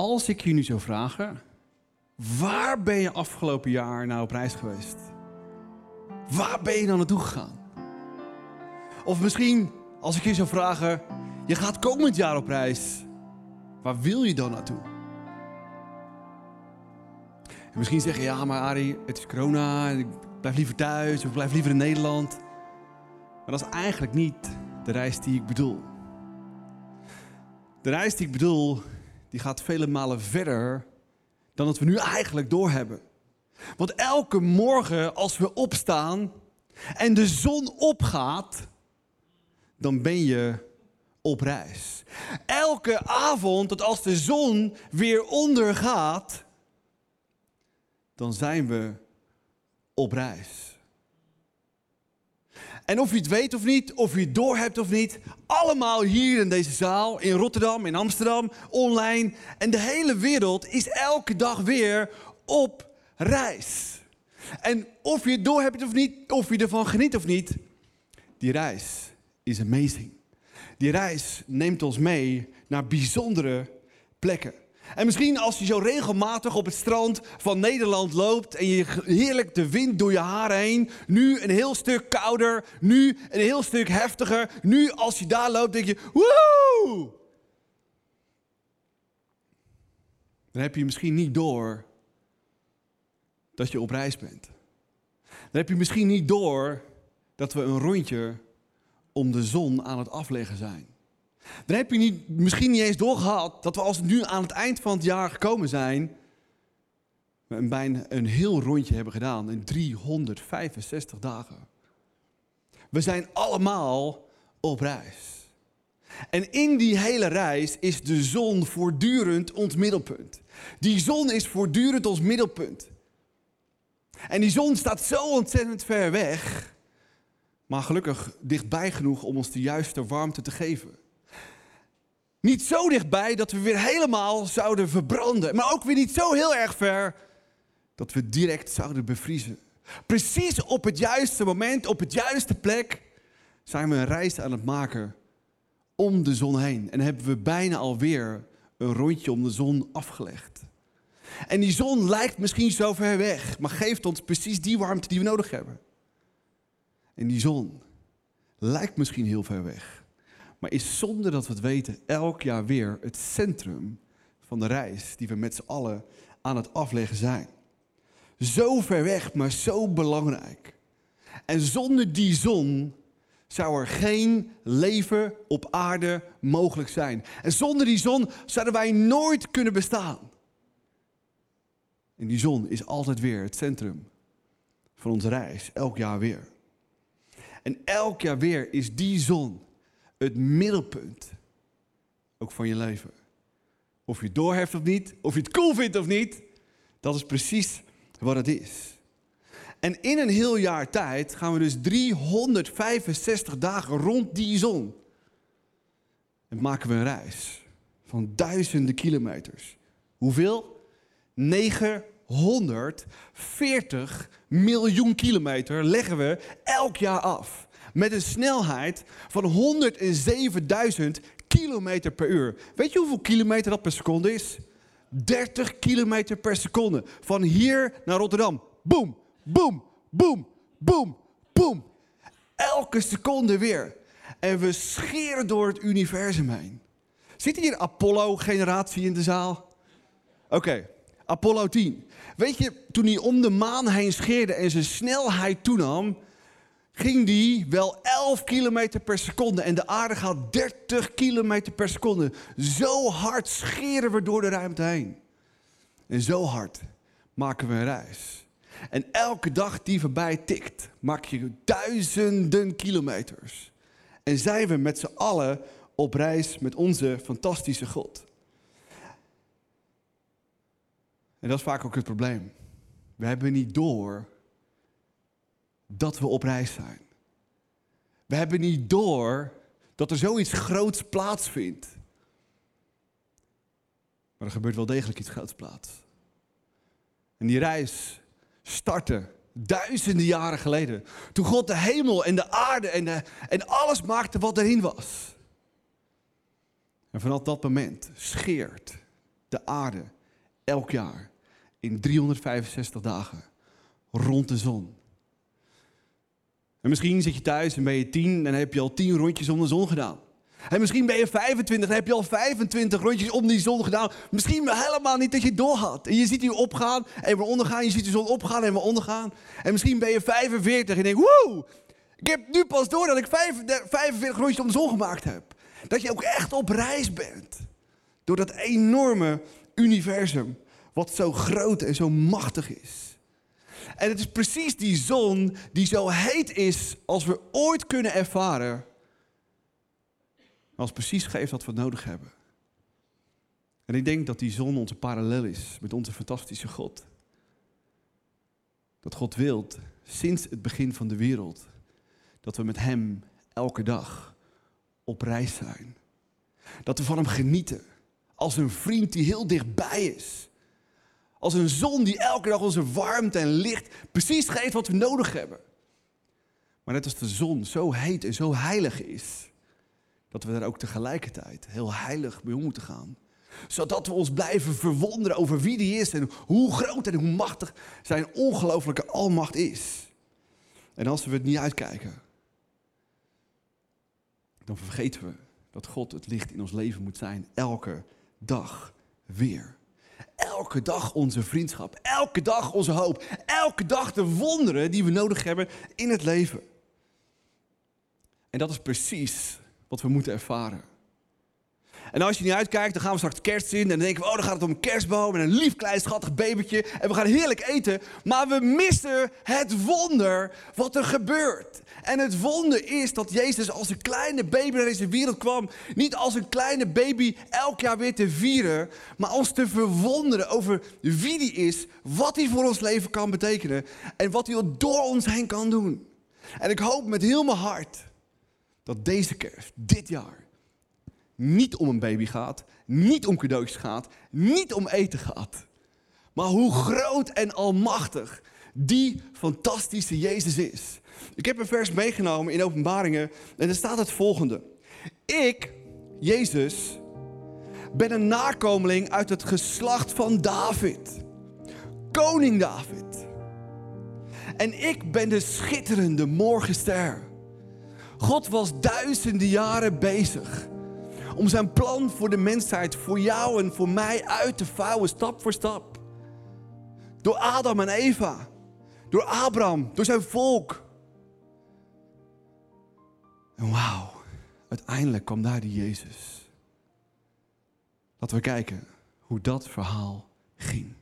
Als ik je nu zou vragen, waar ben je afgelopen jaar nou op reis geweest? Waar ben je dan naartoe gegaan? Of misschien, als ik je zou vragen, je gaat komend jaar op reis. Waar wil je dan naartoe? En misschien zeg je, ja maar Arie, het is corona, ik blijf liever thuis of blijf liever in Nederland. Maar dat is eigenlijk niet de reis die ik bedoel. De reis die ik bedoel, die gaat vele malen verder dan dat we nu eigenlijk doorhebben. Want elke morgen als we opstaan en de zon opgaat, dan ben je op reis. Elke avond, dat als de zon weer ondergaat, dan zijn we op reis. En of je het weet of niet, of je het doorhebt of niet, allemaal hier in deze zaal, in Rotterdam, in Amsterdam, online en de hele wereld is elke dag weer op reis. En of je het doorhebt of niet, of je ervan geniet of niet, die reis is amazing. Die reis neemt ons mee naar bijzondere plekken. En misschien als je zo regelmatig op het strand van Nederland loopt en je heerlijk de wind door je haar heen, nu een heel stuk kouder, nu een heel stuk heftiger, nu als je daar loopt denk je, woe! Dan heb je misschien niet door dat je op reis bent. Dan heb je misschien niet door dat we een rondje om de zon aan het afleggen zijn. Dan heb je niet, misschien niet eens doorgehad dat we als we nu aan het eind van het jaar gekomen zijn, een, bijna een heel rondje hebben gedaan in 365 dagen. We zijn allemaal op reis. En in die hele reis is de zon voortdurend ons middelpunt. Die zon is voortdurend ons middelpunt. En die zon staat zo ontzettend ver weg, maar gelukkig dichtbij genoeg om ons de juiste warmte te geven. Niet zo dichtbij dat we weer helemaal zouden verbranden, maar ook weer niet zo heel erg ver dat we direct zouden bevriezen. Precies op het juiste moment, op het juiste plek, zijn we een reis aan het maken om de zon heen. En hebben we bijna alweer een rondje om de zon afgelegd. En die zon lijkt misschien zo ver weg, maar geeft ons precies die warmte die we nodig hebben. En die zon lijkt misschien heel ver weg, maar is zonder dat we het weten elk jaar weer het centrum van de reis die we met z'n allen aan het afleggen zijn. Zo ver weg, maar zo belangrijk. En zonder die zon zou er geen leven op aarde mogelijk zijn. En zonder die zon zouden wij nooit kunnen bestaan. En die zon is altijd weer het centrum van onze reis, elk jaar weer. En elk jaar weer is die zon het middelpunt ook van je leven. Of je het doorheeft of niet, of je het cool vindt of niet, dat is precies wat het is. En in een heel jaar tijd gaan we dus 365 dagen rond die zon. En maken we een reis van duizenden kilometers. Hoeveel? 940 miljoen kilometer leggen we elk jaar af. Met een snelheid van 107.000 kilometer per uur. Weet je hoeveel kilometer dat per seconde is? 30 kilometer per seconde. Van hier naar Rotterdam. Boom, boom, boom, boom, boom. Elke seconde weer. En we scheren door het universum heen. Zit hier Apollo-generatie in de zaal? Oké, Apollo 10. Weet je, toen hij om de maan heen scheerde en zijn snelheid toenam, ging die wel 11 kilometer per seconde en de aarde gaat 30 kilometer per seconde. Zo hard scheren we door de ruimte heen. En zo hard maken we een reis. En elke dag die voorbij tikt, maak je duizenden kilometers. En zijn we met z'n allen op reis met onze fantastische God. En dat is vaak ook het probleem. We hebben niet door dat we op reis zijn. We hebben niet door dat er zoiets groots plaatsvindt. Maar er gebeurt wel degelijk iets groots plaats. En die reis startte duizenden jaren geleden. Toen God de hemel en de aarde en, de, en alles maakte wat erin was. En vanaf dat moment scheert de aarde elk jaar in 365 dagen rond de zon. En misschien zit je thuis en ben je 10 en heb je al 10 rondjes om de zon gedaan. En misschien ben je 25 en heb je al 25 rondjes om die zon gedaan. Misschien helemaal niet dat je door had. En je ziet die opgaan en weer ondergaan. Je ziet de zon opgaan en weer ondergaan. En misschien ben je 45 en je denkt, woe, ik heb nu pas door dat ik 45 rondjes om de zon gemaakt heb. Dat je ook echt op reis bent. Door dat enorme universum, wat zo groot en zo machtig is. En het is precies die zon die zo heet is als we ooit kunnen ervaren. Als precies geeft wat we nodig hebben. En ik denk dat die zon onze parallel is met onze fantastische God. Dat God wilt, sinds het begin van de wereld, dat we met Hem elke dag op reis zijn. Dat we van Hem genieten. Als een vriend die heel dichtbij is. Als een zon die elke dag onze warmte en licht precies geeft wat we nodig hebben. Maar net als de zon zo heet en zo heilig is, dat we daar ook tegelijkertijd heel heilig mee om moeten gaan. Zodat we ons blijven verwonderen over wie die is en hoe groot en hoe machtig zijn ongelooflijke almacht is. En als we het niet uitkijken, dan vergeten we dat God het licht in ons leven moet zijn, elke dag weer. Elke dag onze vriendschap, elke dag onze hoop, elke dag de wonderen die we nodig hebben in het leven. En dat is precies wat we moeten ervaren. En als je niet uitkijkt, dan gaan we straks kerst in. En dan denken we, oh, dan gaat het om een kerstboom en een lief klein schattig babytje. En we gaan heerlijk eten. Maar we missen het wonder wat er gebeurt. En het wonder is dat Jezus als een kleine baby naar deze wereld kwam. Niet als een kleine baby elk jaar weer te vieren. Maar ons te verwonderen over wie die is. Wat hij voor ons leven kan betekenen. En wat hij door ons heen kan doen. En ik hoop met heel mijn hart dat deze kerst, dit jaar niet om een baby gaat, niet om cadeautjes gaat, niet om eten gaat. Maar hoe groot en almachtig die fantastische Jezus is. Ik heb een vers meegenomen in Openbaringen en er staat het volgende. Ik, Jezus, ben een nakomeling uit het geslacht van David. Koning David. En ik ben de schitterende morgenster. God was duizenden jaren bezig om zijn plan voor de mensheid, voor jou en voor mij uit te vouwen, stap voor stap. Door Adam en Eva, door Abraham, door zijn volk. En wauw, uiteindelijk kwam daar die Jezus. Laten we kijken hoe dat verhaal ging.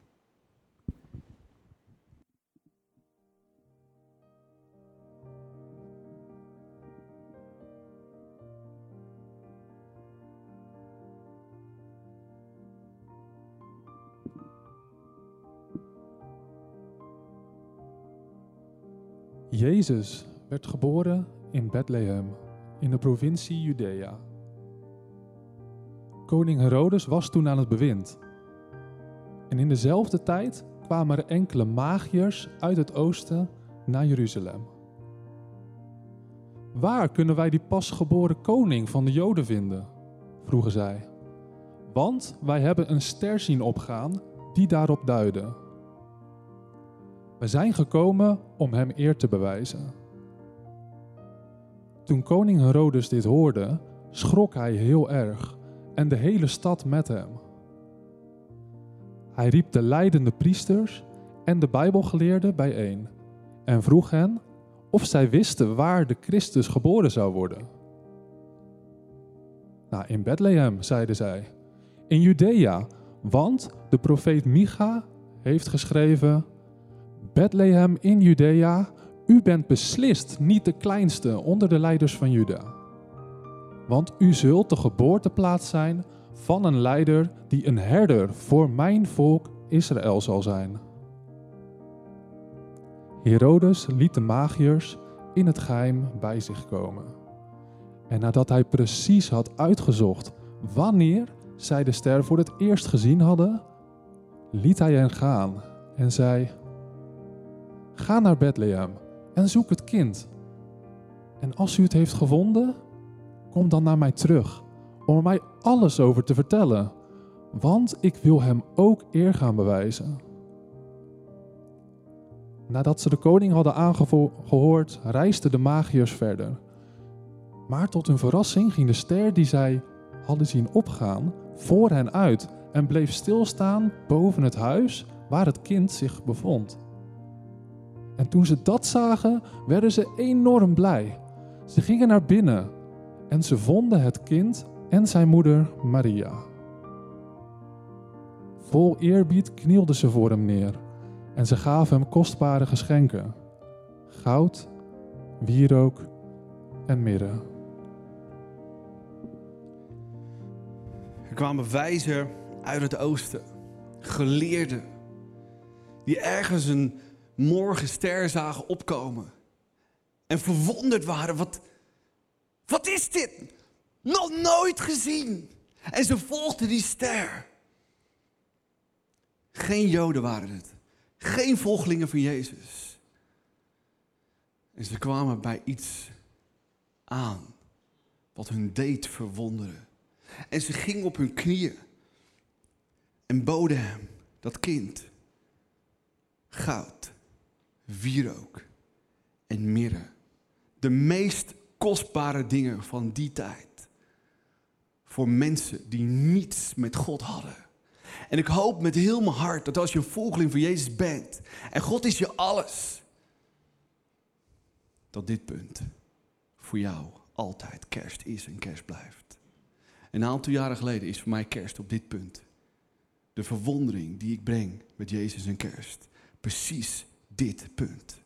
Jezus werd geboren in Bethlehem in de provincie Judea. Koning Herodes was toen aan het bewind. En in dezelfde tijd kwamen er enkele magiërs uit het oosten naar Jeruzalem. Waar kunnen wij die pasgeboren koning van de Joden vinden? vroegen zij. Want wij hebben een ster zien opgaan die daarop duidde. We zijn gekomen om hem eer te bewijzen. Toen koning Herodes dit hoorde, schrok hij heel erg en de hele stad met hem. Hij riep de leidende priesters en de Bijbelgeleerden bijeen en vroeg hen of zij wisten waar de Christus geboren zou worden. Nou, in Bethlehem, zeiden zij, in Judea, want de profeet Micha heeft geschreven: Bethlehem in Judea, u bent beslist niet de kleinste onder de leiders van Juda. Want u zult de geboorteplaats zijn van een leider die een herder voor mijn volk Israël zal zijn. Herodes liet de magiërs in het geheim bij zich komen. En nadat hij precies had uitgezocht wanneer zij de ster voor het eerst gezien hadden, liet hij hen gaan en zei: Ga naar Bethlehem en zoek het kind. En als u het heeft gevonden, kom dan naar mij terug om er mij alles over te vertellen. want ik wil hem ook eer gaan bewijzen. Nadat ze de koning hadden aangehoord, reisden de magiërs verder. Maar tot hun verrassing ging de ster die zij hadden zien opgaan voor hen uit en bleef stilstaan boven het huis waar het kind zich bevond. En toen ze dat zagen, werden ze enorm blij. Ze gingen naar binnen en ze vonden het kind en zijn moeder Maria. Vol eerbied knielden ze voor hem neer en ze gaven hem kostbare geschenken: goud, wierook en mirre. Er kwamen wijzen uit het oosten, geleerden, die ergens een morgenster zagen opkomen en verwonderd waren. Wat, wat is dit? Nog nooit gezien. En ze volgden die ster. Geen Joden waren het. Geen volgelingen van Jezus. En ze kwamen bij iets aan wat hun deed verwonderen. En ze gingen op hun knieën en boden hem, dat kind, goud, wierook en mirre. De meest kostbare dingen van die tijd. Voor mensen die niets met God hadden. En ik hoop met heel mijn hart dat als je een volgeling van Jezus bent en God is je alles, dat dit punt voor jou altijd kerst is en kerst blijft. Een aantal jaren geleden is voor mij kerst op dit punt. De verwondering die ik breng met Jezus en kerst. Precies dit punt.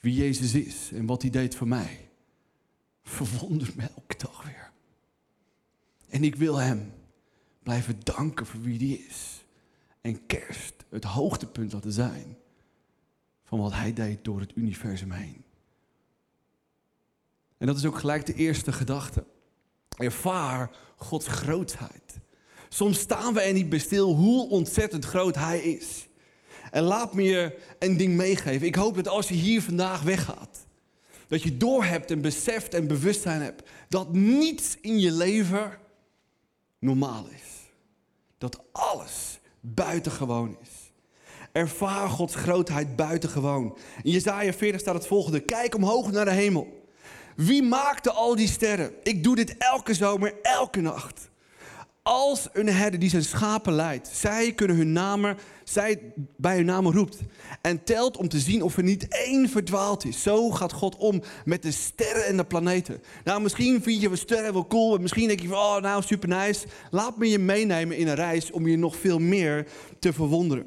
Wie Jezus is en wat hij deed voor mij. Verwondert me elke dag weer. En ik wil hem blijven danken voor wie die is. En kerst het hoogtepunt laten zijn van wat hij deed door het universum heen. En dat is ook gelijk de eerste gedachte. Ervaar Gods grootheid. Soms staan we er niet bij stil hoe ontzettend groot Hij is. En laat me je een ding meegeven. Ik hoop dat als je hier vandaag weggaat, dat je doorhebt en beseft en bewustzijn hebt dat niets in je leven normaal is. Dat alles buitengewoon is. Ervaar Gods grootheid buitengewoon. In Jezaja 40 staat het volgende. Kijk omhoog naar de hemel. Wie maakte al die sterren? Ik doe dit elke zomer, elke nacht. Als een herder die zijn schapen leidt, zij kunnen hun namen, zij bij hun namen roept en telt om te zien of er niet één verdwaald is. Zo gaat God om met de sterren en de planeten. Nou, misschien vind je we sterren wel cool en misschien denk je van, oh nou super nice. Laat me je meenemen in een reis om je nog veel meer te verwonderen.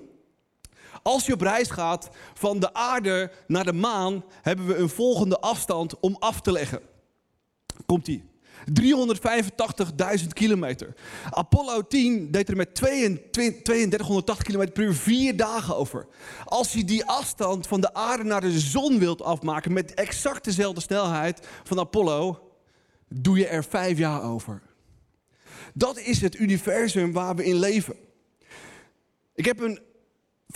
Als je op reis gaat van de aarde naar de maan, hebben we een volgende afstand om af te leggen. Komt ie. 385.000 kilometer. Apollo 10 deed er met 3280 kilometer per uur vier dagen over. Als je die afstand van de aarde naar de zon wilt afmaken met exact dezelfde snelheid van Apollo, doe je er vijf jaar over. Dat is het universum waar we in leven. Ik heb een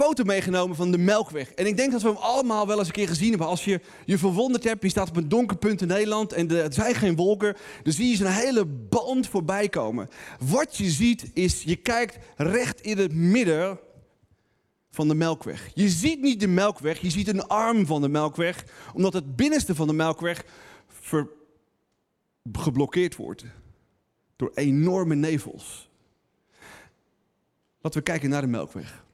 foto meegenomen van de Melkweg. En ik denk dat we hem allemaal wel eens een keer gezien hebben. Als je je verwonderd hebt, je staat op een donker punt in Nederland en er zijn geen wolken, dan zie je zo'n hele band voorbij komen. Wat je ziet is, je kijkt recht in het midden van de Melkweg. Je ziet niet de Melkweg, je ziet een arm van de Melkweg, omdat het binnenste van de Melkweg geblokkeerd wordt door enorme nevels. Laten we kijken naar de Melkweg.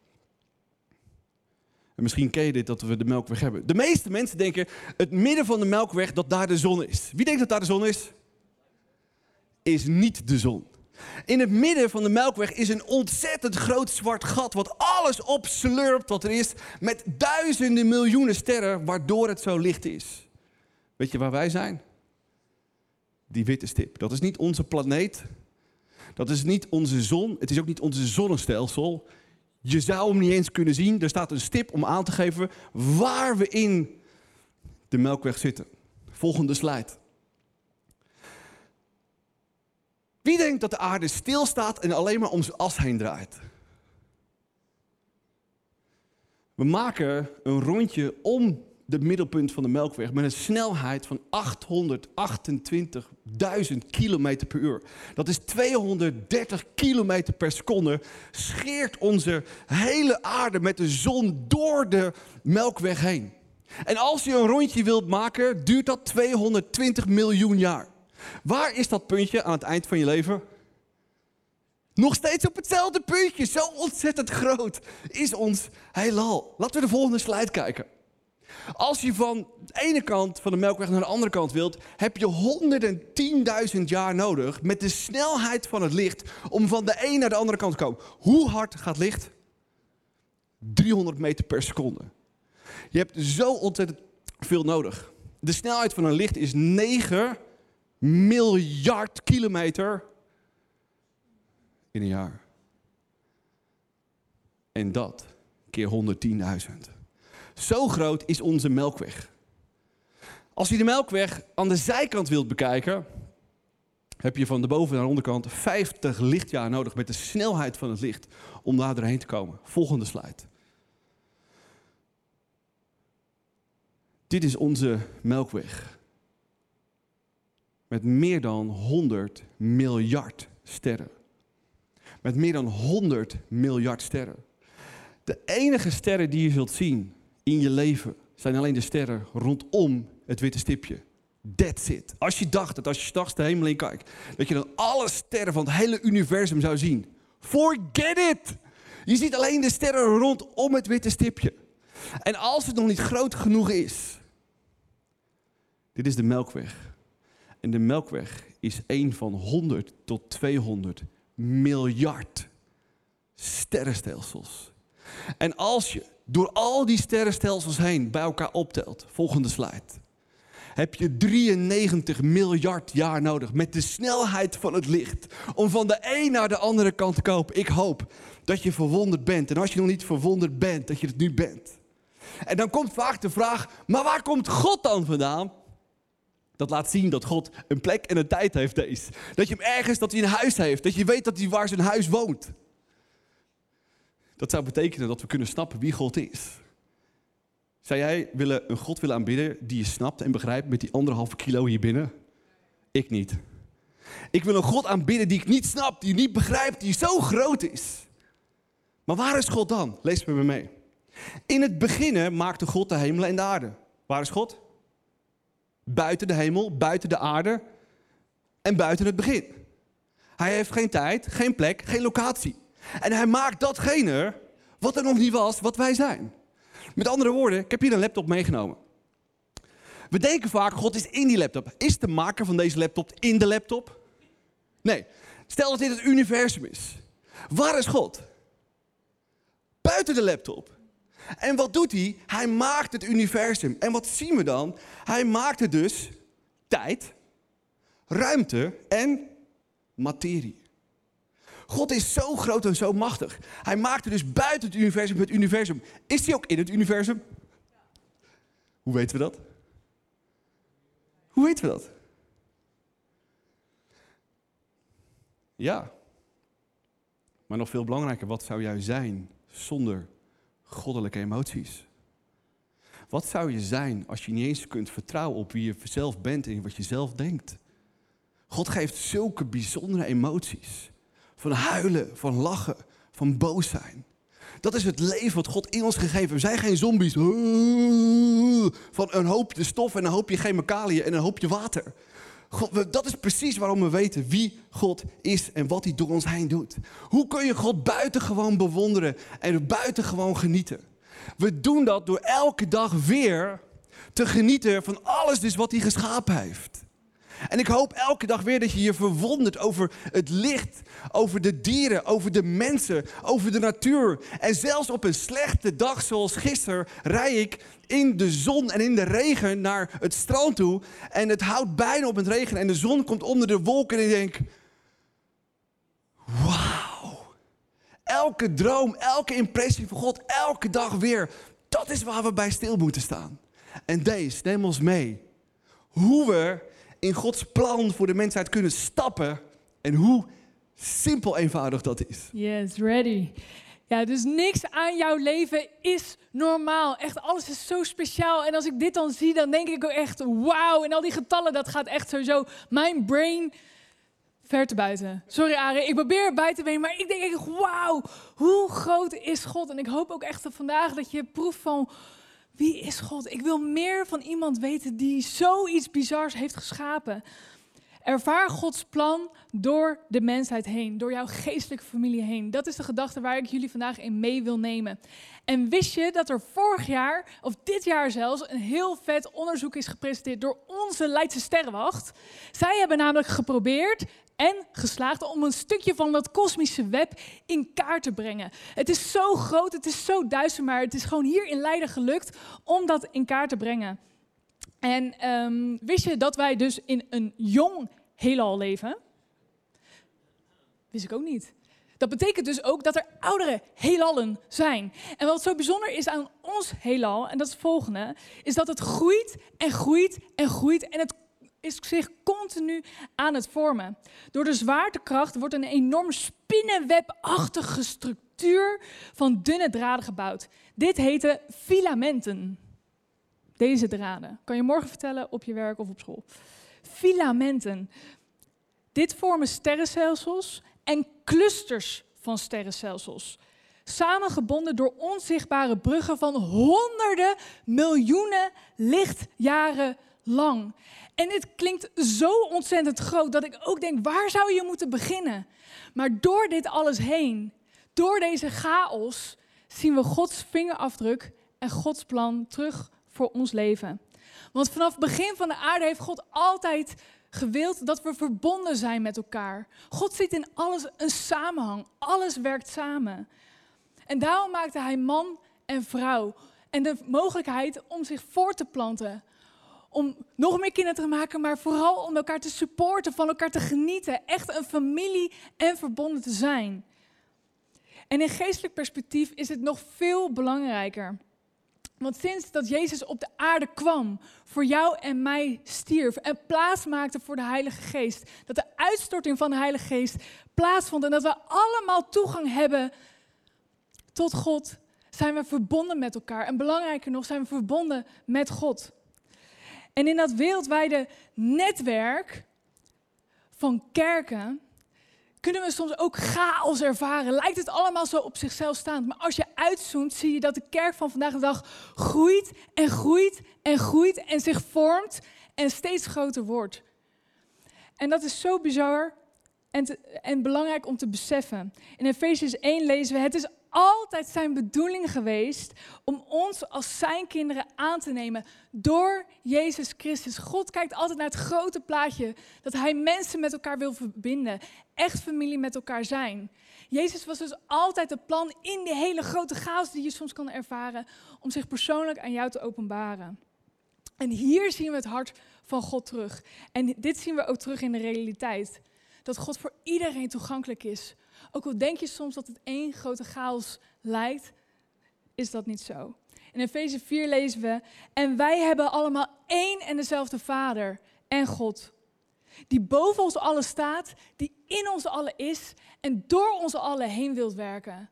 En misschien ken je dit dat we de melkweg hebben. De meeste mensen denken het midden van de melkweg dat daar de zon is. Wie denkt dat daar de zon is? Is niet de zon. In het midden van de melkweg is een ontzettend groot zwart gat wat alles opslurpt wat er is met duizenden miljoenen sterren waardoor het zo licht is. Weet je waar wij zijn? Die witte stip. Dat is niet onze planeet. Dat is niet onze zon. Het is ook niet onze zonnestelsel. Je zou hem niet eens kunnen zien. Er staat een stip om aan te geven waar we in de melkweg zitten. Volgende slide. Wie denkt dat de aarde stilstaat en alleen maar om zijn as heen draait? We maken een rondje om het middelpunt van de Melkweg met een snelheid van 828.000 kilometer per uur. Dat is 230 kilometer per seconde. Scheert onze hele aarde met de zon door de Melkweg heen. En als je een rondje wilt maken, duurt dat 220 miljoen jaar. Waar is dat puntje aan het eind van je leven? Nog steeds op hetzelfde puntje. Zo ontzettend groot is ons heelal. Laten we de volgende slide kijken. Als je van de ene kant van de melkweg naar de andere kant wilt, heb je 110.000 jaar nodig met de snelheid van het licht om van de een naar de andere kant te komen. Hoe hard gaat licht? 300 meter per seconde. Je hebt zo ontzettend veel nodig. De snelheid van een licht is 9 miljard kilometer in een jaar. En dat keer 110.000. Zo groot is onze melkweg. Als je de melkweg aan de zijkant wilt bekijken, heb je van de boven naar de onderkant 50 lichtjaar nodig met de snelheid van het licht om daar doorheen te komen. Volgende slide. Dit is onze melkweg. Met meer dan 100 miljard sterren. Met meer dan 100 miljard sterren. De enige sterren die je zult zien in je leven zijn alleen de sterren rondom het witte stipje. That's it. Als je dacht dat als je straks de hemel in kijkt, dat je dan alle sterren van het hele universum zou zien. Forget it! Je ziet alleen de sterren rondom het witte stipje. En als het nog niet groot genoeg is, dit is de Melkweg. En de Melkweg is een van 100 tot 200 miljard sterrenstelsels. En als je door al die sterrenstelsels heen bij elkaar optelt, volgende slide, heb je 93 miljard jaar nodig met de snelheid van het licht om van de een naar de andere kant te kopen. Ik hoop dat je verwonderd bent. En als je nog niet verwonderd bent, dat je het nu bent. En dan komt vaak de vraag, maar waar komt God dan vandaan? Dat laat zien dat God een plek en een tijd heeft. Dat je hem ergens, dat hij een huis heeft. Dat je weet dat hij waar zijn huis woont. Dat zou betekenen dat we kunnen snappen wie God is. Zou jij willen, een God willen aanbidden die je snapt en begrijpt met die anderhalve kilo hier binnen? Ik niet. Ik wil een God aanbidden die ik niet snap, die ik niet begrijp, die zo groot is. Maar waar is God dan? Lees met me mee. In het beginnen maakte God de hemel en de aarde. Waar is God? Buiten de hemel, buiten de aarde en buiten het begin. Hij heeft geen tijd, geen plek, geen locatie. En hij maakt datgene wat er nog niet was, wat wij zijn. Met andere woorden, ik heb hier een laptop meegenomen. We denken vaak, God is in die laptop. Is de maker van deze laptop in de laptop? Nee. Stel dat dit het universum is. Waar is God? Buiten de laptop. En wat doet hij? Hij maakt het universum. En wat zien we dan? Hij maakt er dus tijd, ruimte en materie. God is zo groot en zo machtig. Hij maakte dus buiten het universum het universum. Is hij ook in het universum? Hoe weten we dat? Hoe weten we dat? Ja. Maar nog veel belangrijker, wat zou jij zijn zonder goddelijke emoties? Wat zou je zijn als je niet eens kunt vertrouwen op wie je zelf bent en wat je zelf denkt? God geeft zulke bijzondere emoties. Van huilen, van lachen, van boos zijn. Dat is het leven wat God in ons gegeven. We zijn geen zombies. Van een hoopje stof en een hoopje chemicaliën en een hoopje water. God, dat is precies waarom we weten wie God is en wat hij door ons heen doet. Hoe kun je God buitengewoon bewonderen en buitengewoon genieten? We doen dat door elke dag weer te genieten van alles dus wat hij geschapen heeft. En ik hoop elke dag weer dat je je verwondert over het licht, over de dieren, over de mensen, over de natuur. En zelfs op een slechte dag zoals gisteren rij ik in de zon en in de regen naar het strand toe. En het houdt bijna op het regen en de zon komt onder de wolken en ik denk, wauw. Elke droom, elke impressie van God, elke dag weer. Dat is waar we bij stil moeten staan. En deze, neem ons mee. Hoe we in Gods plan voor de mensheid kunnen stappen en hoe simpel eenvoudig dat is. Yes, ready. Ja, dus niks aan jouw leven is normaal. Echt, alles is zo speciaal. En als ik dit dan zie, dan denk ik ook echt, wauw. En al die getallen, dat gaat echt sowieso mijn brain ver te buiten. Sorry Arie, ik probeer bij te benen, maar ik denk echt, wauw, hoe groot is God? En ik hoop ook echt dat vandaag dat je proeft van, wie is God? Ik wil meer van iemand weten die zoiets bizars heeft geschapen. Ervaar Gods plan door de mensheid heen, door jouw geestelijke familie heen. Dat is de gedachte waar ik jullie vandaag in mee wil nemen. En wist je dat er vorig jaar, of dit jaar zelfs, een heel vet onderzoek is gepresenteerd door onze Leidse Sterrenwacht? Zij hebben namelijk geprobeerd en geslaagd om een stukje van dat kosmische web in kaart te brengen. Het is zo groot, het is zo duister, maar het is gewoon hier in Leiden gelukt om dat in kaart te brengen. En ehm, wist je dat wij dus in een jong heelal leven? Wist ik ook niet. Dat betekent dus ook dat er oudere heelallen zijn. En wat zo bijzonder is aan ons heelal, en dat is het volgende, is dat het groeit en groeit en groeit en het is zich continu aan het vormen. Door de zwaartekracht wordt een enorm spinnenwebachtige structuur van dunne draden gebouwd. Dit heten filamenten. Deze draden. Kan je morgen vertellen op je werk of op school. Filamenten. Dit vormen sterrenstelsels en clusters van sterrenstelsels. Samengebonden door onzichtbare bruggen van honderden miljoenen lichtjaren lang. En dit klinkt zo ontzettend groot dat ik ook denk, waar zou je moeten beginnen? Maar door dit alles heen, door deze chaos, zien we Gods vingerafdruk en Gods plan terug voor ons leven. Want vanaf het begin van de aarde heeft God altijd gewild dat we verbonden zijn met elkaar. God ziet in alles een samenhang. Alles werkt samen. En daarom maakte hij man en vrouw. En de mogelijkheid om zich voor te planten. Om nog meer kinderen te maken, maar vooral om elkaar te supporten, van elkaar te genieten. Echt een familie en verbonden te zijn. En in geestelijk perspectief is het nog veel belangrijker. Want sinds dat Jezus op de aarde kwam, voor jou en mij stierf en plaats maakte voor de Heilige Geest, dat de uitstorting van de Heilige Geest plaatsvond en dat we allemaal toegang hebben tot God, zijn we verbonden met elkaar. En belangrijker nog, zijn we verbonden met God. En in dat wereldwijde netwerk van kerken kunnen we soms ook chaos ervaren. Lijkt het allemaal zo op zichzelf staand. Maar als je uitzoomt, zie je dat de kerk van vandaag de dag groeit en groeit en groeit en zich vormt en steeds groter wordt. En dat is zo bizar en, en belangrijk om te beseffen. In Efesiërs 1 lezen we: Het is altijd zijn bedoeling geweest om ons als zijn kinderen aan te nemen door Jezus Christus. God kijkt altijd naar het grote plaatje dat hij mensen met elkaar wil verbinden, echt familie met elkaar zijn. Jezus was dus altijd het plan in die hele grote chaos die je soms kan ervaren om zich persoonlijk aan jou te openbaren. En hier zien we het hart van God terug. En dit zien we ook terug in de realiteit. Dat God voor iedereen toegankelijk is. Ook al denk je soms dat het één grote chaos lijkt, is dat niet zo. In Efeze 4 lezen we: En wij hebben allemaal één en dezelfde Vader en God. Die boven ons allen staat, die in ons allen is en door ons allen heen wilt werken.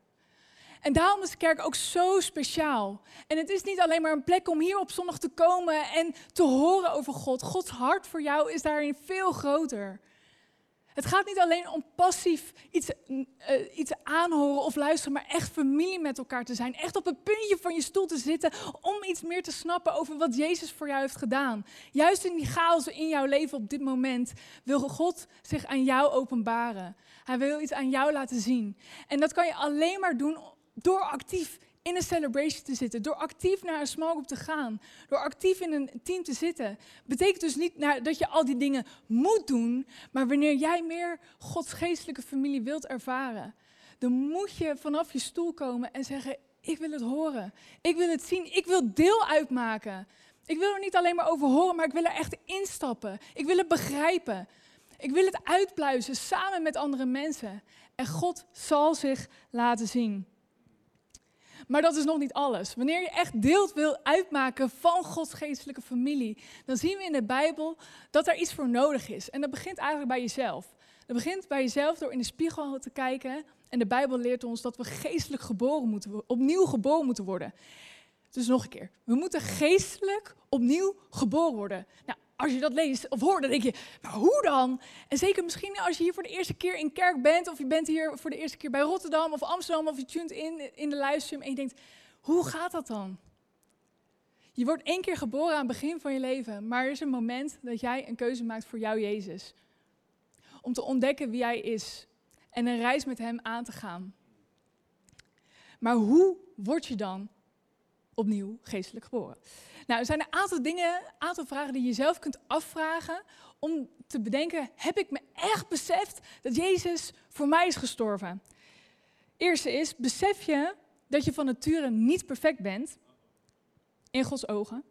En daarom is de kerk ook zo speciaal. En het is niet alleen maar een plek om hier op zondag te komen en te horen over God. Gods hart voor jou is daarin veel groter. Het gaat niet alleen om passief iets, uh, iets aanhoren of luisteren, maar echt familie met elkaar te zijn. Echt op het puntje van je stoel te zitten om iets meer te snappen over wat Jezus voor jou heeft gedaan. Juist in die chaos in jouw leven op dit moment wil God zich aan jou openbaren. Hij wil iets aan jou laten zien. En dat kan je alleen maar doen door actief in een celebration te zitten, door actief naar een small group te gaan, door actief in een team te zitten, betekent dus niet dat je al die dingen moet doen, maar wanneer jij meer Gods geestelijke familie wilt ervaren, dan moet je vanaf je stoel komen en zeggen: Ik wil het horen, ik wil het zien, ik wil deel uitmaken. Ik wil er niet alleen maar over horen, maar ik wil er echt instappen. Ik wil het begrijpen. Ik wil het uitpluizen samen met andere mensen. En God zal zich laten zien. Maar dat is nog niet alles. Wanneer je echt deel wil uitmaken van Gods geestelijke familie, dan zien we in de Bijbel dat er iets voor nodig is. En dat begint eigenlijk bij jezelf. Dat begint bij jezelf door in de spiegel te kijken En de Bijbel leert ons dat we geestelijk geboren moeten opnieuw geboren moeten worden. Dus nog een keer. We moeten geestelijk opnieuw geboren worden. Nou, als je dat leest of hoort, dan denk je, maar hoe dan? En zeker misschien als je hier voor de eerste keer in kerk bent, of je bent hier voor de eerste keer bij Rotterdam of Amsterdam, of je tunt in in de livestream en je denkt, hoe gaat dat dan? Je wordt één keer geboren aan het begin van je leven, maar er is een moment dat jij een keuze maakt voor jou, Jezus. Om te ontdekken wie Hij is en een reis met Hem aan te gaan. Maar hoe word je dan opnieuw geestelijk geboren? Nou, er zijn een aantal dingen, een aantal vragen die je zelf kunt afvragen om te bedenken, heb ik me echt beseft dat Jezus voor mij is gestorven? Eerste is, besef je dat je van nature niet perfect bent in Gods ogen?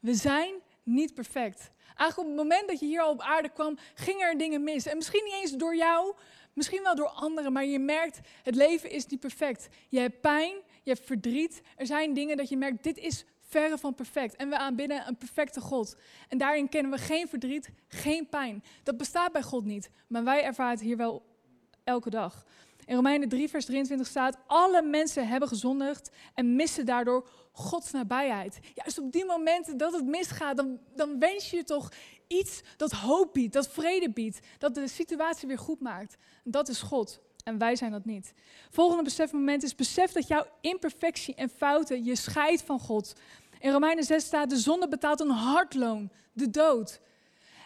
We zijn niet perfect. Eigenlijk op het moment dat je hier al op aarde kwam, gingen er dingen mis. En misschien niet eens door jou, misschien wel door anderen, maar je merkt, het leven is niet perfect. Je hebt pijn, je hebt verdriet. Er zijn dingen dat je merkt, dit is verre van perfect. En we aanbidden een perfecte God. En daarin kennen we geen verdriet, geen pijn. Dat bestaat bij God niet, maar wij ervaren het hier wel elke dag. In Romeinen 3, vers 23 staat: Alle mensen hebben gezondigd en missen daardoor Gods nabijheid. Juist op die momenten dat het misgaat, dan, dan wens je toch iets dat hoop biedt, dat vrede biedt, dat de situatie weer goed maakt. dat is God. En wij zijn dat niet. Volgende besefmoment is besef dat jouw imperfectie en fouten je scheidt van God. In Romeinen 6 staat, de zonde betaalt een hartloon, de dood.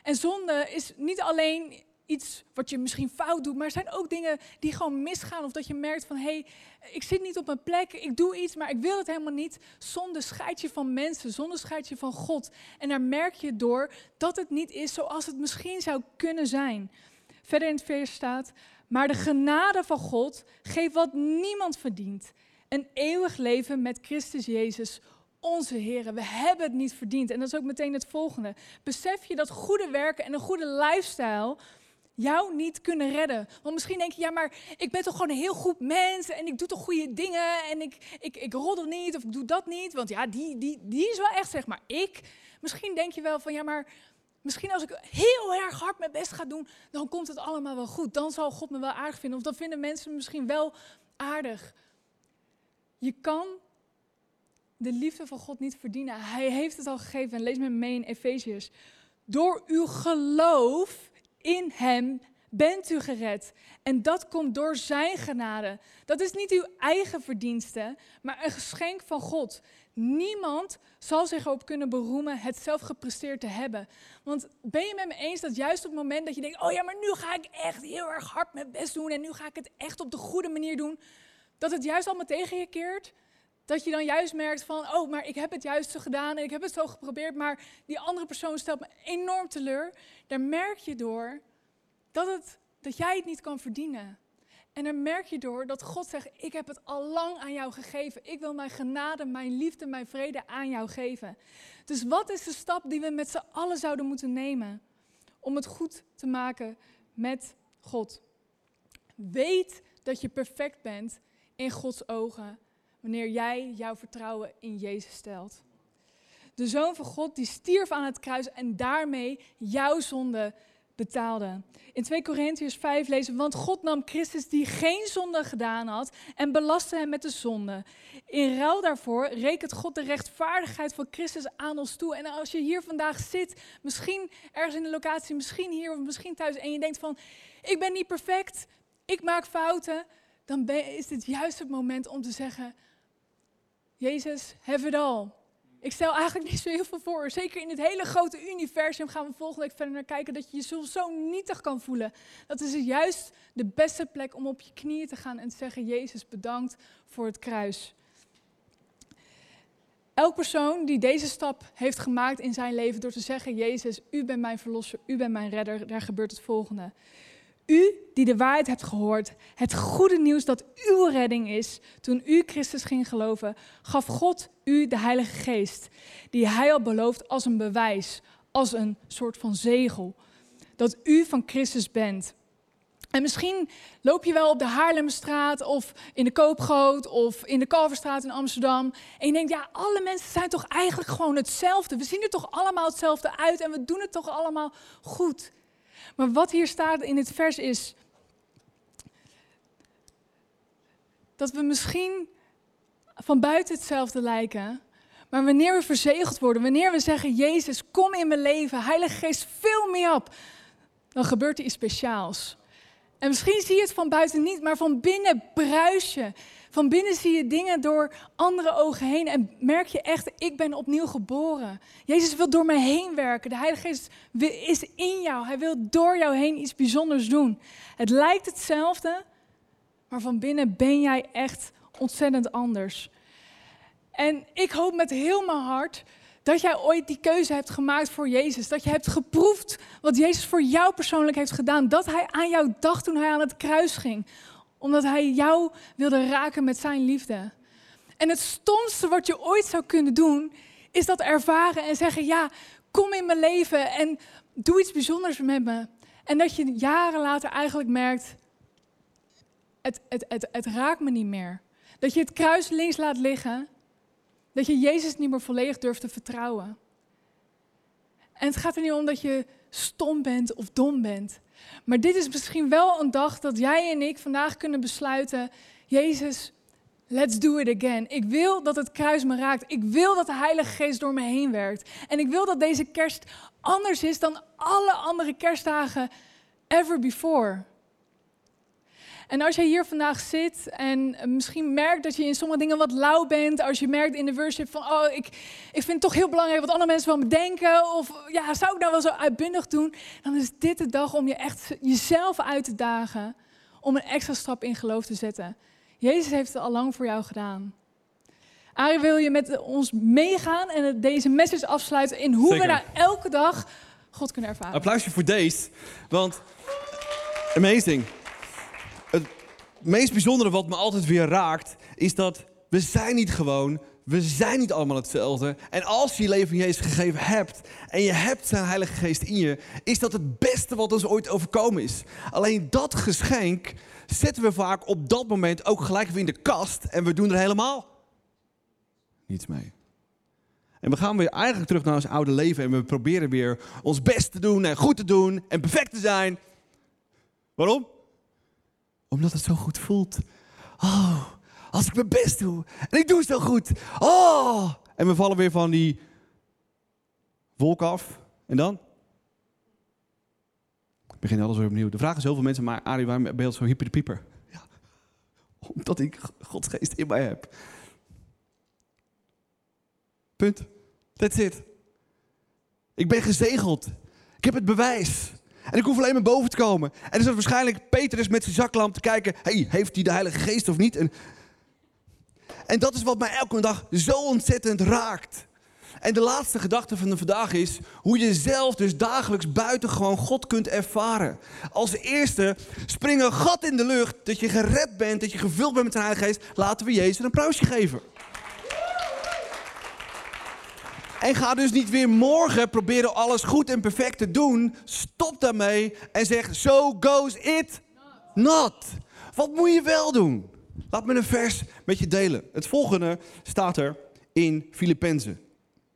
En zonde is niet alleen iets wat je misschien fout doet, maar er zijn ook dingen die gewoon misgaan. Of dat je merkt van, hé, hey, ik zit niet op mijn plek, ik doe iets, maar ik wil het helemaal niet. Zonde scheidt je van mensen, zonde scheidt je van God. En daar merk je door dat het niet is zoals het misschien zou kunnen zijn. Verder in het vers staat, maar de genade van God geeft wat niemand verdient. Een eeuwig leven met Christus Jezus, onze Heer. We hebben het niet verdiend. En dat is ook meteen het volgende. Besef je dat goede werken en een goede lifestyle jou niet kunnen redden. Want misschien denk je, ja, maar ik ben toch gewoon een heel goed mens en ik doe toch goede dingen en ik, ik, ik roddel niet of ik doe dat niet. Want ja, die, die, die is wel echt, zeg maar, ik. Misschien denk je wel van, ja, maar misschien als ik heel erg hard mijn best ga doen, dan komt het allemaal wel goed. Dan zal God me wel aardig vinden of dan vinden mensen misschien wel aardig. Je kan de liefde van God niet verdienen. Hij heeft het al gegeven. En lees me mee in Efeziërs. Door uw geloof in Hem bent u gered. En dat komt door Zijn genade. Dat is niet uw eigen verdienste, maar een geschenk van God. Niemand zal zich erop kunnen beroemen het zelf gepresteerd te hebben. Want ben je met me eens dat juist op het moment dat je denkt: oh ja, maar nu ga ik echt heel erg hard mijn best doen en nu ga ik het echt op de goede manier doen, dat het juist allemaal tegen je keert? Dat je dan juist merkt van, oh, maar ik heb het juist zo gedaan en ik heb het zo geprobeerd, maar die andere persoon stelt me enorm teleur. Daar merk je door dat, het, dat jij het niet kan verdienen. En dan merk je door dat God zegt, ik heb het al lang aan jou gegeven. Ik wil mijn genade, mijn liefde, mijn vrede aan jou geven. Dus wat is de stap die we met z'n allen zouden moeten nemen om het goed te maken met God? Weet dat je perfect bent in Gods ogen wanneer jij jouw vertrouwen in Jezus stelt. De Zoon van God die stierf aan het kruis en daarmee jouw zonde betaalde. In 2 Korintiërs 5 lezen we, want God nam Christus die geen zonde gedaan had en belastte hem met de zonde. In ruil daarvoor rekent God de rechtvaardigheid van Christus aan ons toe. En als je hier vandaag zit, misschien ergens in de locatie, misschien hier of misschien thuis, en je denkt van, ik ben niet perfect, ik maak fouten, dan is dit juist het moment om te zeggen, Jezus, have it all. Ik stel eigenlijk niet zo heel veel voor. Zeker in het hele grote universum gaan we volgende week verder naar kijken dat je je zo nietig kan voelen. Dat is juist de beste plek om op je knieën te gaan en te zeggen: Jezus, bedankt voor het kruis. Elk persoon die deze stap heeft gemaakt in zijn leven door te zeggen: Jezus, u bent mijn verlosser, u bent mijn redder, daar gebeurt het volgende. U die de waarheid hebt gehoord, het goede nieuws dat uw redding is, toen u Christus ging geloven, gaf God u de Heilige Geest, die Hij al belooft als een bewijs, als een soort van zegel, dat u van Christus bent. En misschien loop je wel op de Haarlemstraat of in de Koopgoot of in de Kalverstraat in Amsterdam. En je denkt, ja, alle mensen zijn toch eigenlijk gewoon hetzelfde. We zien er toch allemaal hetzelfde uit en we doen het toch allemaal goed. Maar wat hier staat in het vers is, dat we misschien van buiten hetzelfde lijken. Maar wanneer we verzegeld worden, wanneer we zeggen: Jezus, kom in mijn leven, Heilige Geest, vul me op, dan gebeurt er iets speciaals. En misschien zie je het van buiten niet, maar van binnen bruis je. Van binnen zie je dingen door andere ogen heen en merk je echt, ik ben opnieuw geboren. Jezus wil door mij heen werken. De Heilige Geest is in jou. Hij wil door jou heen iets bijzonders doen. Het lijkt hetzelfde, maar van binnen ben jij echt ontzettend anders. En ik hoop met heel mijn hart dat jij ooit die keuze hebt gemaakt voor Jezus. Dat je hebt geproefd wat Jezus voor jou persoonlijk heeft gedaan. Dat hij aan jou dacht toen hij aan het kruis ging. Omdat hij jou wilde raken met zijn liefde. En het stomste wat je ooit zou kunnen doen, is dat ervaren en zeggen: Ja, kom in mijn leven en doe iets bijzonders met me. En dat je jaren later eigenlijk merkt: het, het, het, het raakt me niet meer. Dat je het kruis links laat liggen dat je Jezus niet meer volledig durft te vertrouwen. En het gaat er niet om dat je stom bent of dom bent. Maar dit is misschien wel een dag dat jij en ik vandaag kunnen besluiten: Jezus, let's do it again. Ik wil dat het kruis me raakt. Ik wil dat de Heilige Geest door me heen werkt. En ik wil dat deze kerst anders is dan alle andere kerstdagen ever before. En als je hier vandaag zit en misschien merkt dat je in sommige dingen wat lauw bent, als je merkt in de worship van, oh, ik, ik vind het toch heel belangrijk wat andere mensen van me denken, of ja, zou ik nou wel zo uitbundig doen, dan is dit de dag om je echt jezelf uit te dagen, om een extra stap in geloof te zetten. Jezus heeft het al lang voor jou gedaan. Arie, wil je met ons meegaan en deze message afsluiten in hoe we daar elke dag God kunnen ervaren? Applausje voor deze, want amazing meest bijzondere wat me altijd weer raakt, is dat we zijn niet gewoon, we zijn niet allemaal hetzelfde. En als je je leven in Jezus gegeven hebt en je hebt zijn Heilige Geest in je, is dat het beste wat ons ooit overkomen is. Alleen dat geschenk zetten we vaak op dat moment ook gelijk weer in de kast en we doen er helemaal niets mee. En we gaan weer eigenlijk terug naar ons oude leven en we proberen weer ons best te doen en goed te doen en perfect te zijn. Waarom? Omdat het zo goed voelt. Oh, als ik mijn best doe. En ik doe het zo goed. Oh. En we vallen weer van die wolk af. En dan? Ik begin alles weer opnieuw. De vraag is heel veel mensen, maar Arie, waarom ben je zo hyper de pieper? Ja, omdat ik Gods geest in mij heb. Punt. That's it. Ik ben gezegeld. Ik heb het bewijs. En ik hoef alleen maar boven te komen. En dan het waarschijnlijk Petrus met zijn zaklamp te kijken. Hey, heeft hij de Heilige Geest of niet? En, dat is wat mij elke dag zo ontzettend raakt. En de laatste gedachte van de vandaag is hoe je zelf dus dagelijks buiten gewoon God kunt ervaren. Als eerste spring een gat in de lucht dat je gered bent, dat je gevuld bent met de Heilige Geest. Laten we Jezus een applausje geven. En ga dus niet weer morgen proberen alles goed en perfect te doen. Stop daarmee en zeg: So goes it not. Wat moet je wel doen? Laat me een vers met je delen. Het volgende staat er in Filippenzen.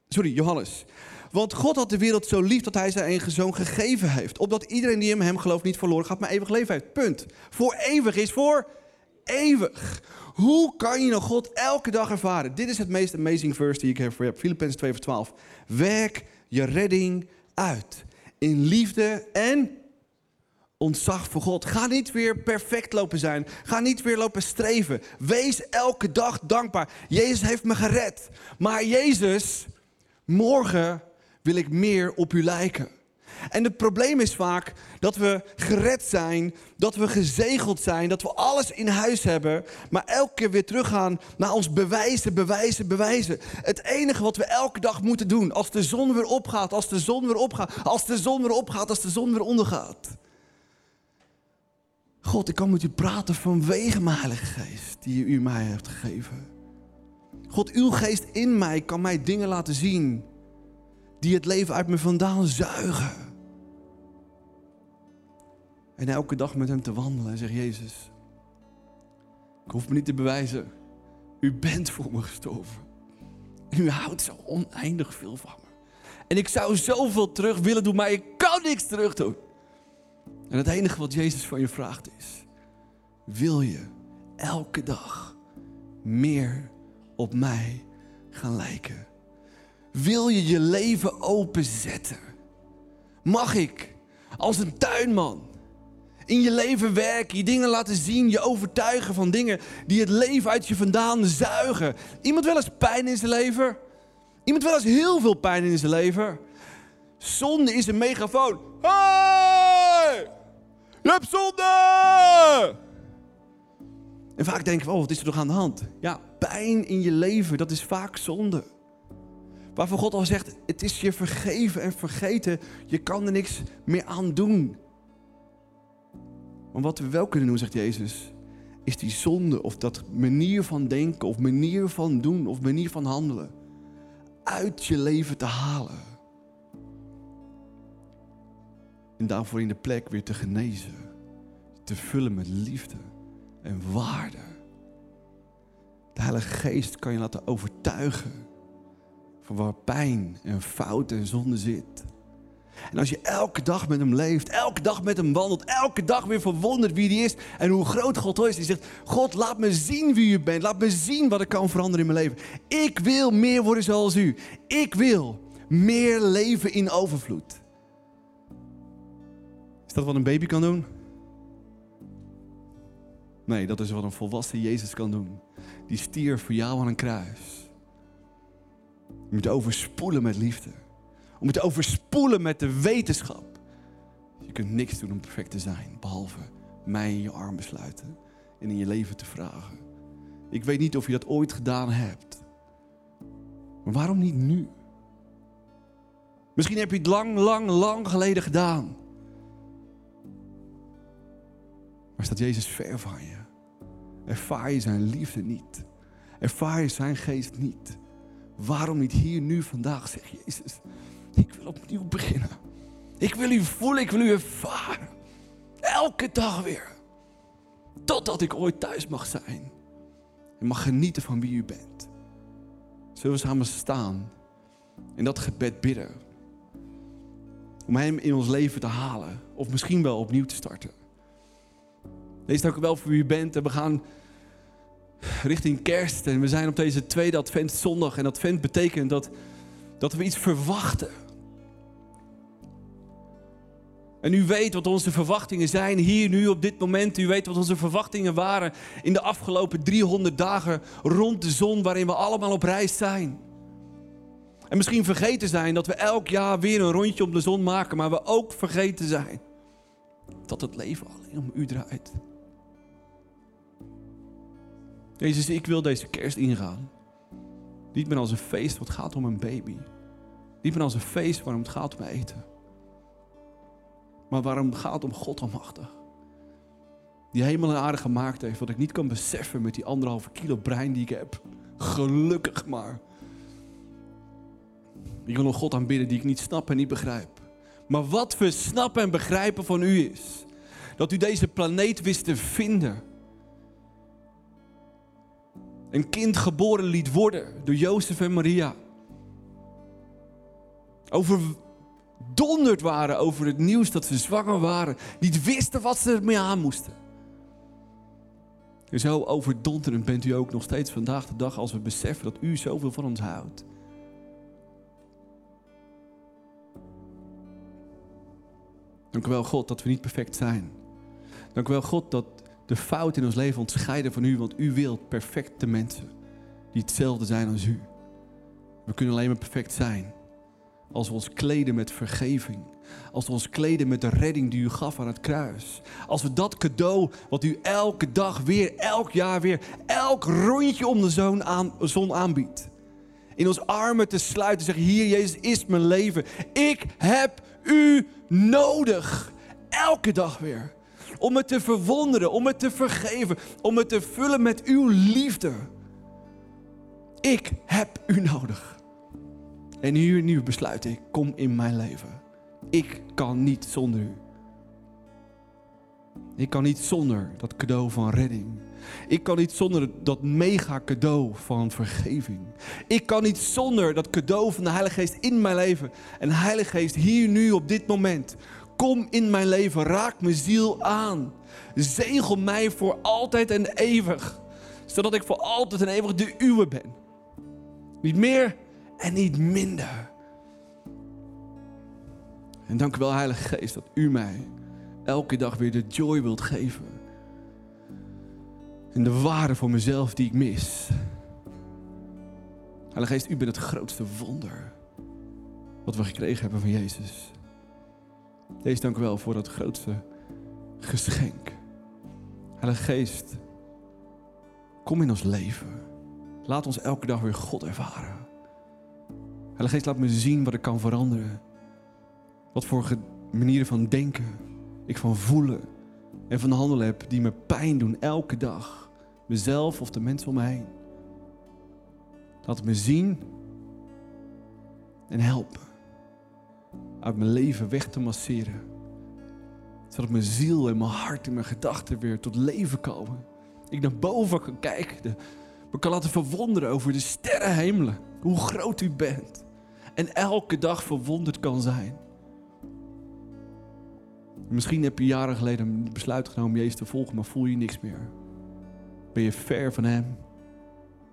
Sorry, Johannes. Want God had de wereld zo lief dat hij zijn eigen zoon gegeven heeft. Opdat iedereen die in hem gelooft niet verloren gaat, maar eeuwig leven heeft. Punt. Voor eeuwig is voor eeuwig. Hoe kan je nou God elke dag ervaren? Dit is het meest amazing verse die ik heb voor je. Filippenzen 2 vers 12. Werk je redding uit. In liefde en ontzag voor God. Ga niet weer perfect lopen zijn. Ga niet weer lopen streven. Wees elke dag dankbaar. Jezus heeft me gered. Maar Jezus, morgen wil ik meer op u lijken. En het probleem is vaak dat we gered zijn, dat we gezegeld zijn, dat we alles in huis hebben, maar elke keer weer teruggaan naar ons bewijzen, bewijzen, bewijzen. Het enige wat we elke dag moeten doen, als de zon weer opgaat, als de zon weer opgaat, als de zon weer opgaat, als de zon weer ondergaat. God, ik kan met u praten vanwege mijn Heilige Geest die u mij hebt gegeven. God, uw geest in mij kan mij dingen laten zien die het leven uit me vandaan zuigen. En elke dag met hem te wandelen en zeg Jezus, ik hoef me niet te bewijzen. U bent voor me gestorven. En u houdt zo oneindig veel van me. En ik zou zoveel terug willen doen, maar ik kan niks terug doen. En het enige wat Jezus van je vraagt is, wil je elke dag meer op mij gaan lijken? Wil je je leven openzetten? Mag ik als een tuinman in je leven werken, je dingen laten zien, je overtuigen van dingen die het leven uit je vandaan zuigen? Iemand wel eens pijn in zijn leven? Iemand wel eens heel veel pijn in zijn leven? Zonde is een megafoon. Hey! Je hebt zonde! En vaak denken we, oh, wat is er toch aan de hand? Ja, pijn in je leven, dat is vaak zonde. Waarvan God al zegt, het is je vergeven en vergeten. Je kan er niks meer aan doen. Maar wat we wel kunnen doen, zegt Jezus, is die zonde of dat manier van denken of manier van doen of manier van handelen uit je leven te halen. En daarvoor in de plek weer te genezen, te vullen met liefde en waarde. De Heilige Geest kan je laten overtuigen van waar pijn en fout en zonde zit. En als je elke dag met hem leeft, elke dag met hem wandelt, elke dag weer verwondert wie hij is en hoe groot God is. Die zegt, God laat me zien wie u bent. Laat me zien wat ik kan veranderen in mijn leven. Ik wil meer worden zoals u. Ik wil meer leven in overvloed. Is dat wat een baby kan doen? Nee, dat is wat een volwassen Jezus kan doen. Die stierf voor jou aan een kruis. Je moet overspoelen met liefde. Om het overspoelen met de wetenschap. Je kunt niks doen om perfect te zijn, behalve mij in je armen sluiten en in je leven te vragen. Ik weet niet of je dat ooit gedaan hebt. Maar waarom niet nu? Misschien heb je het lang, lang, lang geleden gedaan. Maar staat Jezus ver van je? Ervaar je zijn liefde niet? Ervaar je zijn geest niet? Waarom niet hier nu vandaag, zeg Jezus? Ik wil opnieuw beginnen. Ik wil u voelen, ik wil u ervaren. Elke dag weer. Totdat ik ooit thuis mag zijn. En mag genieten van wie u bent. Zullen we samen staan en dat gebed bidden? Om hem in ons leven te halen. Of misschien wel opnieuw te starten. Wees dank u wel voor wie u bent. En we gaan richting kerst. En we zijn op deze tweede adventzondag. En advent betekent dat, dat we iets verwachten. En u weet wat onze verwachtingen zijn hier nu op dit moment. U weet wat onze verwachtingen waren in de afgelopen 300 dagen rond de zon waarin we allemaal op reis zijn. En misschien vergeten zijn dat we elk jaar weer een rondje om de zon maken, maar we ook vergeten zijn dat het leven alleen om u draait. Jezus, ik wil deze kerst ingaan. Niet meer als een feest wat gaat om een baby. Niet meer als een feest waarom het gaat om eten. Maar waarom gaat om God almachtig. Die hemel en aarde gemaakt heeft. Wat ik niet kan beseffen met die anderhalve kilo brein die ik heb. Gelukkig maar. Ik wil een God aanbidden die ik niet snap en niet begrijp. Maar wat we snappen en begrijpen van u is. Dat u deze planeet wist te vinden een kind geboren liet worden door Jozef en Maria. Overdonderd waren over het nieuws dat ze zwanger waren. Niet wisten wat ze ermee aan moesten. En zo overdonderend bent u ook nog steeds vandaag de dag als we beseffen dat u zoveel van ons houdt. Dank u wel, God, dat we niet perfect zijn. Dank u wel, God, dat de fout in ons leven ontscheiden van u, want u wilt perfecte mensen die hetzelfde zijn als u. We kunnen alleen maar perfect zijn als we ons kleden met vergeving. Als we ons kleden met de redding die u gaf aan het kruis. Als we dat cadeau wat u elke dag weer, elk jaar weer, elk rondje om de zon, aan, zon aanbiedt. In ons armen te sluiten, zeggen: Hier, Jezus is mijn leven. Ik heb u nodig. Elke dag weer. Om het te verwonderen, om het te vergeven, om het te vullen met uw liefde. Ik heb u nodig. En hier nu besluit ik, kom in mijn leven. Ik kan niet zonder u. Ik kan niet zonder dat cadeau van redding. Ik kan niet zonder dat mega cadeau van vergeving. Ik kan niet zonder dat cadeau van de Heilige Geest in mijn leven. En Heilige Geest, hier nu op dit moment, Kom in mijn leven, raak mijn ziel aan. Zegel mij voor altijd en eeuwig. Zodat ik voor altijd en eeuwig de uwe ben. Niet meer en niet minder. En dank u wel, Heilige Geest, dat u mij elke dag weer de joy wilt geven. En de waarde voor mezelf die ik mis. Heilige Geest, u bent het grootste wonder wat we gekregen hebben van Jezus. Deze dank u wel voor dat grootste geschenk. Heilige Geest, kom in ons leven. Laat ons elke dag weer God ervaren. Heilige Geest, laat me zien wat ik kan veranderen. Wat voor manieren van denken ik van voelen en van handelen heb die me pijn doen elke dag. Mezelf of de mensen om me heen. Laat me zien en helpen. Uit mijn leven weg te masseren. Zodat mijn ziel en mijn hart en mijn gedachten weer tot leven komen. Ik naar boven kan kijken. Me kan laten verwonderen over de sterrenhemelen. Hoe groot u bent. En elke dag verwonderd kan zijn. Misschien heb je jaren geleden een besluit genomen om Jezus te volgen, maar voel je niks meer. Ben je ver van Hem.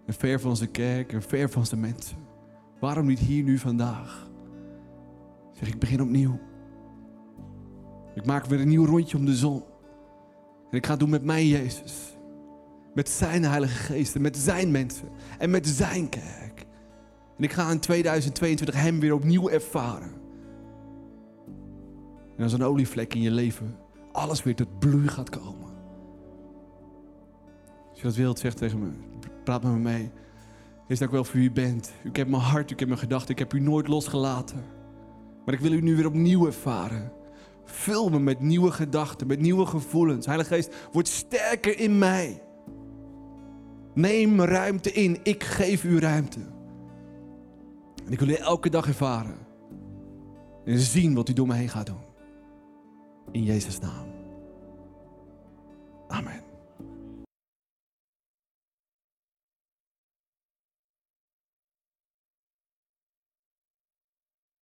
En ver van zijn kerk en ver van zijn mensen. Waarom niet hier nu vandaag? Zeg, ik begin opnieuw. Ik maak weer een nieuw rondje om de zon. En ik ga het doen met mijn Jezus. Met zijn Heilige Geest en met zijn mensen. En met zijn kerk. En ik ga in 2022 Hem weer opnieuw ervaren. En als een olievlek in je leven alles weer tot bloei gaat komen. Als je dat wilt, zeg tegen me. Praat met me mee. Is dat ik wel voor u bent. U kent mijn hart, u kent mijn gedachten. Ik heb u nooit losgelaten. Maar ik wil u nu weer opnieuw ervaren. Vul me met nieuwe gedachten, met nieuwe gevoelens. Heilige Geest, word sterker in mij. Neem ruimte in. Ik geef u ruimte. En ik wil u elke dag ervaren. En zien wat u door me heen gaat doen. In Jezus' naam. Amen.